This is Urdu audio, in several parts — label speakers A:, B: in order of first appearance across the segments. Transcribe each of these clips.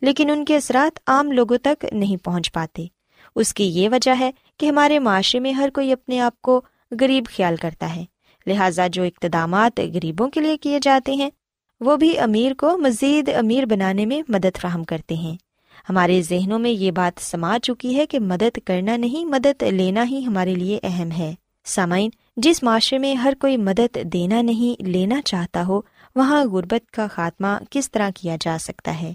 A: لیکن ان کے اثرات عام لوگوں تک نہیں پہنچ پاتے۔ اس کی یہ وجہ ہے کہ ہمارے معاشرے میں ہر کوئی اپنے آپ کو غریب خیال کرتا ہے۔ لہٰذا جو اقتدامات غریبوں کے لیے کیے جاتے ہیں، وہ بھی امیر کو مزید امیر بنانے میں مدد فراہم کرتے ہیں۔ ہمارے ذہنوں میں یہ بات سما چکی ہے کہ مدد کرنا نہیں، مدد لینا ہی ہمارے لیے اہم ہے۔ سامعین، جس معاشرے میں ہر کوئی مدد دینا نہیں، لینا چاہتا ہو، وہاں غربت کا خاتمہ کس طرح کیا جا سکتا ہے؟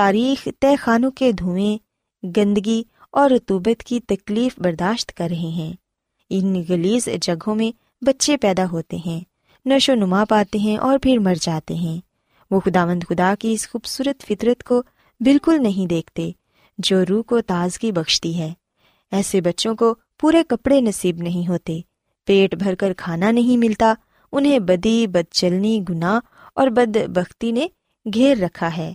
A: تاریخ طے خانوں کے دھوئیں، گندگی اور رتوبت کی تکلیف برداشت کر رہے ہیں۔ ان گلیز جگہوں میں بچے پیدا ہوتے ہیں، نشو نما پاتے ہیں اور پھر مر جاتے ہیں۔ وہ خدا مند خدا کی اس خوبصورت فطرت کو بالکل نہیں دیکھتے، جو روح کو تازگی بخشتی ہے۔ ایسے بچوں کو پورے کپڑے نصیب نہیں ہوتے، پیٹ بھر کر کھانا نہیں ملتا، انہیں بدی، بد چلنی گنا اور بد بختی نے گھیر رکھا ہے۔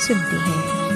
A: سنتے ہیں۔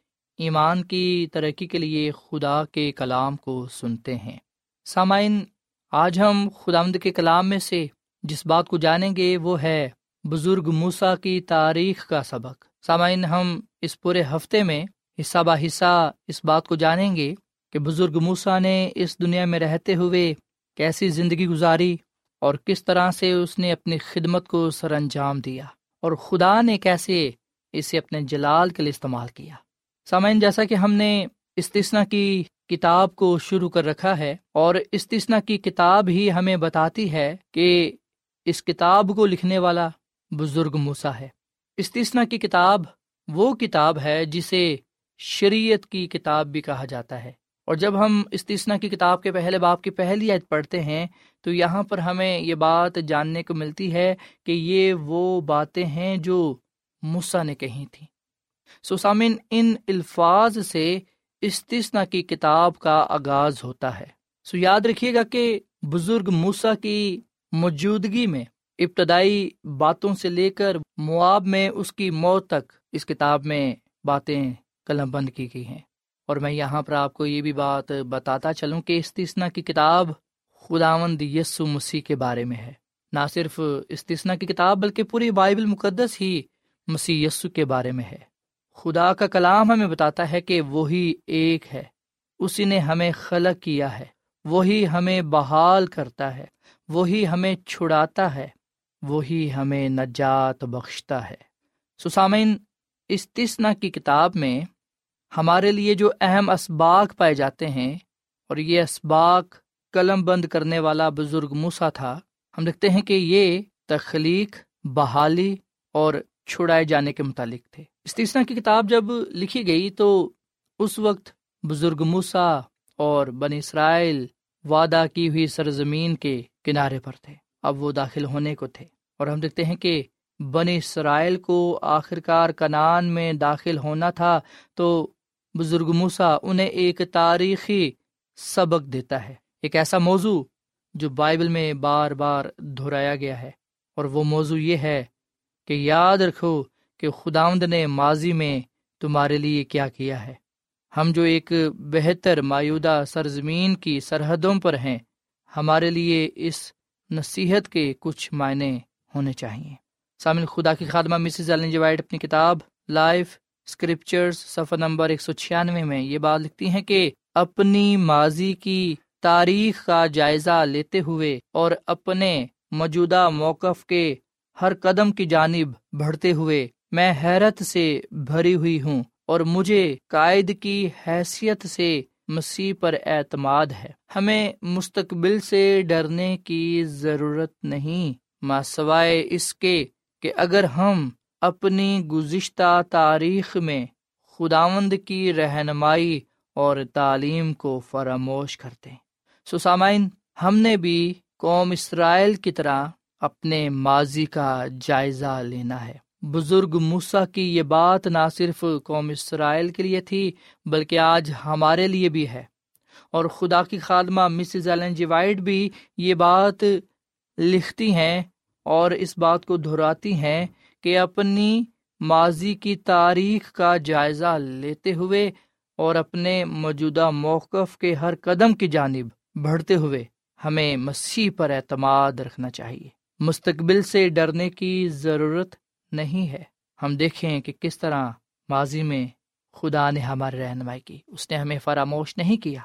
B: ایمان کی ترقی کے لیے خدا کے کلام کو سنتے ہیں۔ سامعین، آج ہم خدامد کے کلام میں سے جس بات کو جانیں گے وہ ہے بزرگ موسا کی تاریخ کا سبق۔ سامعین، ہم اس پورے ہفتے میں حصہ بہ حصہ اس بات کو جانیں گے کہ بزرگ موسا نے اس دنیا میں رہتے ہوئے کیسی زندگی گزاری اور کس طرح سے اس نے اپنی خدمت کو سر انجام دیا اور خدا نے کیسے اسے اپنے جلال کے لیے استعمال کیا۔ سامعین، جیسا کہ ہم نے استثنا کی کتاب کو شروع کر رکھا ہے اور استثنا کی کتاب ہی ہمیں بتاتی ہے کہ اس کتاب کو لکھنے والا بزرگ موسا ہے۔ استثنا کی کتاب وہ کتاب ہے جسے شریعت کی کتاب بھی کہا جاتا ہے۔ اور جب ہم استثنا کی کتاب کے پہلے باپ کی پہلی عید پڑھتے ہیں، تو یہاں پر ہمیں یہ بات جاننے کو ملتی ہے کہ یہ وہ باتیں ہیں جو موسا نے کہی تھیں۔ سوسامن ان الفاظ سے استثنا کی کتاب کا آغاز ہوتا ہے۔ سو یاد رکھیے گا کہ بزرگ موسا کی موجودگی میں ابتدائی باتوں سے لے کر مواب میں اس کی موت تک اس کتاب میں باتیں قلم بند کی گئی ہیں۔ اور میں یہاں پر آپ کو یہ بھی بات بتاتا چلوں کہ استثنا کی کتاب خداوند یسو مسیح کے بارے میں ہے۔ نہ صرف استثنا کی کتاب بلکہ پوری بائبل مقدس ہی مسیح یسو کے بارے میں ہے۔ خدا کا کلام ہمیں بتاتا ہے کہ وہی ایک ہے۔ اسی نے ہمیں خلق کیا ہے۔ وہی ہمیں بحال کرتا ہے۔ وہی ہمیں چھڑاتا ہے۔ وہی ہمیں نجات بخشتا ہے۔ سسامین اس تسنا کی کتاب میں ہمارے لیے جو اہم اسباق پائے جاتے ہیں، اور یہ اسباق قلم بند کرنے والا بزرگ موسا تھا، ہم دیکھتے ہیں کہ یہ تخلیق، بحالی اور چھڑائے جانے کے متعلق تھے۔ استثنا کی کتاب جب لکھی گئی تو اس وقت بزرگ موسا اور بن اسرائیل وعدہ کی ہوئی سرزمین کے کنارے پر تھے۔ اب وہ داخل ہونے کو تھے اور ہم دیکھتے ہیں کہ بن اسرائیل کو آخرکار کنان میں داخل ہونا تھا تو بزرگ موسا انہیں ایک تاریخی سبق دیتا ہے۔ ایک ایسا موضوع جو بائبل میں بار بار دہرایا گیا ہے اور وہ موضوع یہ ہے کہ یاد رکھو کہ خداوند نے ماضی میں تمہارے لیے کیا کیا ہے۔ ہم جو ایک بہتر مایودہ سرزمین کی سرحدوں پر ہیں، ہمارے لیے اس نصیحت کے کچھ معنی ہونے چاہیے سامن خدا کی خادمہ مسز وائٹ اپنی کتاب لائف اسکرپچرس صفحہ نمبر ایک سو چھیانوے میں یہ بات لکھتی ہیں کہ اپنی ماضی کی تاریخ کا جائزہ لیتے ہوئے اور اپنے موجودہ موقف کے ہر قدم کی جانب بڑھتے ہوئے میں حیرت سے بھری ہوئی ہوں اور مجھے قائد کی حیثیت سے مسیح پر اعتماد ہے۔ ہمیں مستقبل سے ڈرنے کی ضرورت نہیں ماں سوائے اس کے کہ اگر ہم اپنی گزشتہ تاریخ میں خداوند کی رہنمائی اور تعلیم کو فراموش کرتے سسامائن ہم نے بھی قوم اسرائیل کی طرح اپنے ماضی کا جائزہ لینا ہے۔ بزرگ موسا کی یہ بات نہ صرف قوم اسرائیل کے لیے تھی، بلکہ آج ہمارے لیے بھی ہے۔ اور خدا کی خادمہ مسز ایلن جی وائٹ بھی یہ بات لکھتی ہیں اور اس بات کو دہراتی ہیں کہ اپنی ماضی کی تاریخ کا جائزہ لیتے ہوئے اور اپنے موجودہ موقف کے ہر قدم کی جانب بڑھتے ہوئے ہمیں مسیح پر اعتماد رکھنا چاہیے۔ مستقبل سے ڈرنے کی ضرورت نہیں ہے۔ ہم دیکھیں کہ کس طرح ماضی میں خدا نے ہماری رہنمائی کی۔ اس نے ہمیں فراموش نہیں کیا۔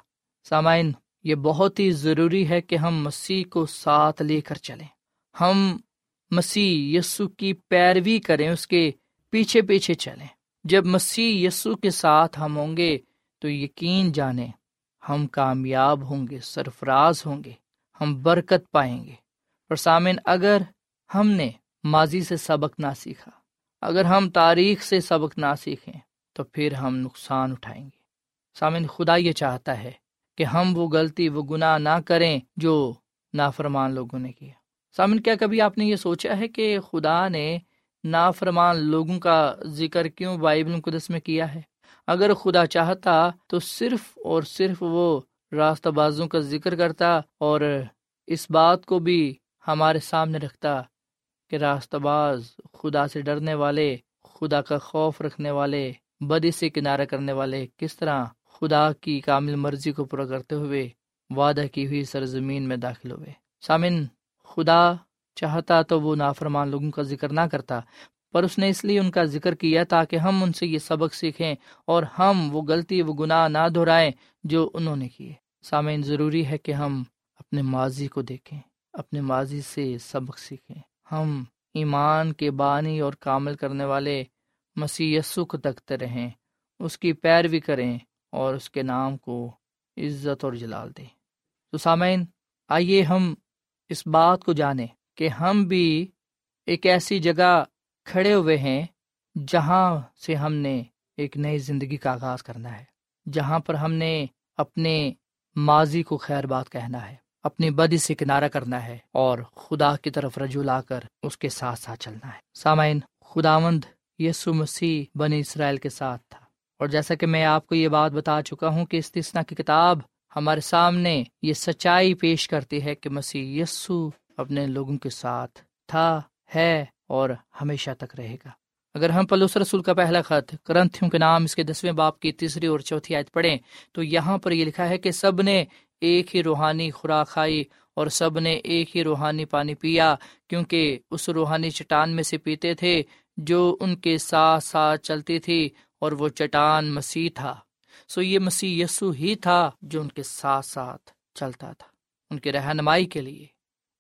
B: سامعین، یہ بہت ہی ضروری ہے کہ ہم مسیح کو ساتھ لے کر چلیں۔ ہم مسیح یسو کی پیروی کریں، اس کے پیچھے پیچھے چلیں۔ جب مسیح یسو کے ساتھ ہم ہوں گے تو یقین جانیں، ہم کامیاب ہوں گے، سرفراز ہوں گے، ہم برکت پائیں گے۔ اور سامن اگر ہم نے ماضی سے سبق نہ سیکھا۔ اگر ہم تاریخ سے سبق نہ سیکھیں تو پھر ہم نقصان اٹھائیں گے۔ سامن خدا یہ چاہتا ہے کہ ہم وہ غلطی، وہ گناہ نہ کریں جو نافرمان لوگوں نے کیا۔ سامن کیا کبھی آپ نے یہ سوچا ہے کہ خدا نے نافرمان لوگوں کا ذکر کیوں بائبل القدس میں کیا ہے؟ اگر خدا چاہتا تو صرف اور صرف وہ راستہ بازوں کا ذکر کرتا اور اس بات کو بھی ہمارے سامنے رکھتا کہ راستہ باز خدا سے ڈرنے والے، خدا کا خوف رکھنے والے، بدی سے کنارہ کرنے والے، کس طرح خدا کی کامل مرضی کو پورا کرتے ہوئے وعدہ کی ہوئی سرزمین میں داخل ہوئے۔ سامن، خدا چاہتا تو وہ نافرمان لوگوں کا ذکر نہ کرتا، پر اس نے اس لیے ان کا ذکر کیا تاکہ ہم ان سے یہ سبق سیکھیں اور ہم وہ غلطی، وہ گناہ نہ دہرائیں جو انہوں نے کیے۔ سامعین ضروری ہے کہ ہم اپنے ماضی کو دیکھیں، اپنے ماضی سے سبق سیکھیں۔ ہم ایمان کے بانی اور کامل کرنے والے مسیح کو تکتے رہیں، اس کی پیروی کریں اور اس کے نام کو عزت اور جلال دیں۔ تو سامعین، آئیے ہم اس بات کو جانیں کہ ہم بھی ایک ایسی جگہ کھڑے ہوئے ہیں جہاں سے ہم نے ایک نئی زندگی کا آغاز کرنا ہے، جہاں پر ہم نے اپنے ماضی کو خیر بات کہنا ہے۔ اپنی بدی سے کنارہ کرنا ہے اور خدا کی طرف رجوع لا کر اس کے ساتھ ساتھ چلنا ہے۔ سامعین خدا مند یسو مسیح بنی اسرائیل کے ساتھ تھا۔ اور جیسا کہ میں آپ کو یہ بات بتا چکا ہوں کہ استثنا کی کتاب ہمارے سامنے یہ سچائی پیش کرتی ہے کہ مسیح یسو اپنے لوگوں کے ساتھ تھا، ہے اور ہمیشہ تک رہے گا۔ اگر ہم پلوس رسول کا پہلا خط کرنتھیوں کے نام اس کے دسویں باپ کی تیسری اور چوتھی آیت پڑھیں تو یہاں پر یہ لکھا ہے کہ سب نے ایک ہی روحانی خوراک کھائی اور سب نے ایک ہی روحانی پانی پیا، کیونکہ اس روحانی چٹان میں سے پیتے تھے جو ان کے ساتھ ساتھ چلتی تھی اور وہ چٹان مسیح تھا۔ سو یہ مسیح یسو ہی تھا جو ان کے ساتھ ساتھ چلتا تھا۔ ان کی رہنمائی کے لیے،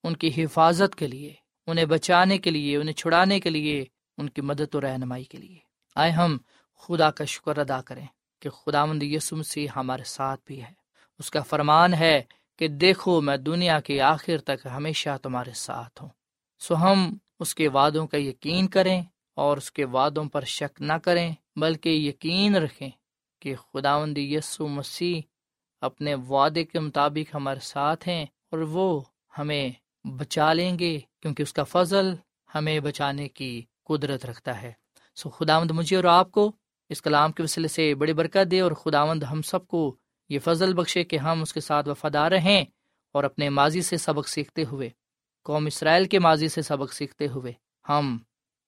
B: ان کی حفاظت کے لیے، انہیں بچانے کے لیے، انہیں چھڑانے کے لیے، ان کی مدد و رہنمائی کے لیے۔ آئے ہم خدا کا شکر ادا کریں کہ خدا مند یسم سے ہمارے ساتھ بھی ہے۔ اس کا فرمان ہے کہ دیکھو میں دنیا کے آخر تک ہمیشہ تمہارے ساتھ ہوں۔ سو ہم اس کے وعدوں کا یقین کریں اور اس کے وعدوں پر شک نہ کریں، بلکہ یقین رکھیں کہ خدا یسو مسیح اپنے وعدے کے مطابق ہمارے ساتھ ہیں اور وہ ہمیں بچا لیں گے، کیونکہ اس کا فضل ہمیں بچانے کی قدرت رکھتا ہے۔ سو خداوند مجھے اور آپ کو اس کلام کے وسیلے سے بڑی برکت دے اور خداوند ہم سب کو یہ فضل بخشے کہ ہم اس کے ساتھ وفادار رہیں اور اپنے ماضی سے سبق سیکھتے ہوئے، قوم اسرائیل کے ماضی سے سبق سیکھتے ہوئے ہم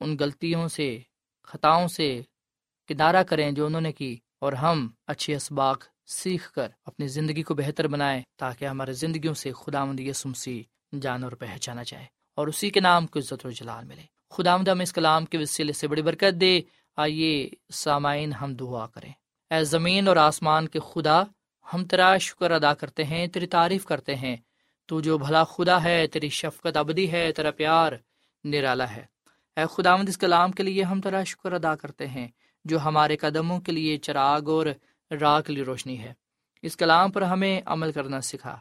B: ان غلطیوں سے، خطاؤں سے کنارہ کریں جو انہوں نے کی اور ہم اچھے اسباق سیکھ کر اپنی زندگی کو بہتر بنائیں تاکہ ہمارے زندگیوں سے خدا مند یسمسی جان اور پہچانا جائے اور اسی کے نام کو عزت و جلال ملے۔ خدا ہم اس کلام کے وسیلے سے بڑی برکت دے۔ آئیے سامعین ہم دعا کریں۔ اے زمین اور آسمان کے خدا ہم تیرا شکر ادا کرتے ہیں، تیری تعریف کرتے ہیں۔ تو جو بھلا خدا ہے، تیری شفقت ابدی ہے، تیرا پیار نرالا ہے۔ اے خداوند، اس کلام کے لیے ہم تیرا شکر ادا کرتے ہیں، جو ہمارے قدموں کے لیے چراغ اور راہ کے لیے روشنی ہے۔ اس کلام پر ہمیں عمل کرنا سکھا۔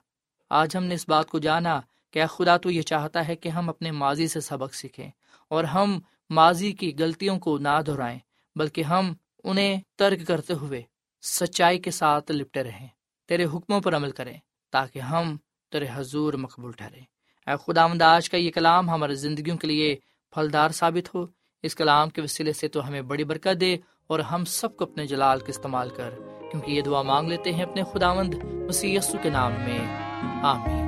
B: آج ہم نے اس بات کو جانا کہ اے خدا، تو یہ چاہتا ہے کہ ہم اپنے ماضی سے سبق سیکھیں اور ہم ماضی کی غلطیوں کو نہ دہرائیں، بلکہ ہم انہیں ترک کرتے ہوئے سچائی کے ساتھ لپٹے رہیں۔ تیرے حکموں پر عمل کریں تاکہ ہم تیرے حضور مقبول ٹھہریں۔ اے خدا آج کا یہ کلام ہمارے زندگیوں کے لیے پھلدار ثابت ہو۔ اس کلام کے وسیلے سے تو ہمیں بڑی برکت دے اور ہم سب کو اپنے جلال کا استعمال کر، کیونکہ یہ دعا مانگ لیتے ہیں اپنے خداوند مسیح یسو کے نام میں۔ آمین۔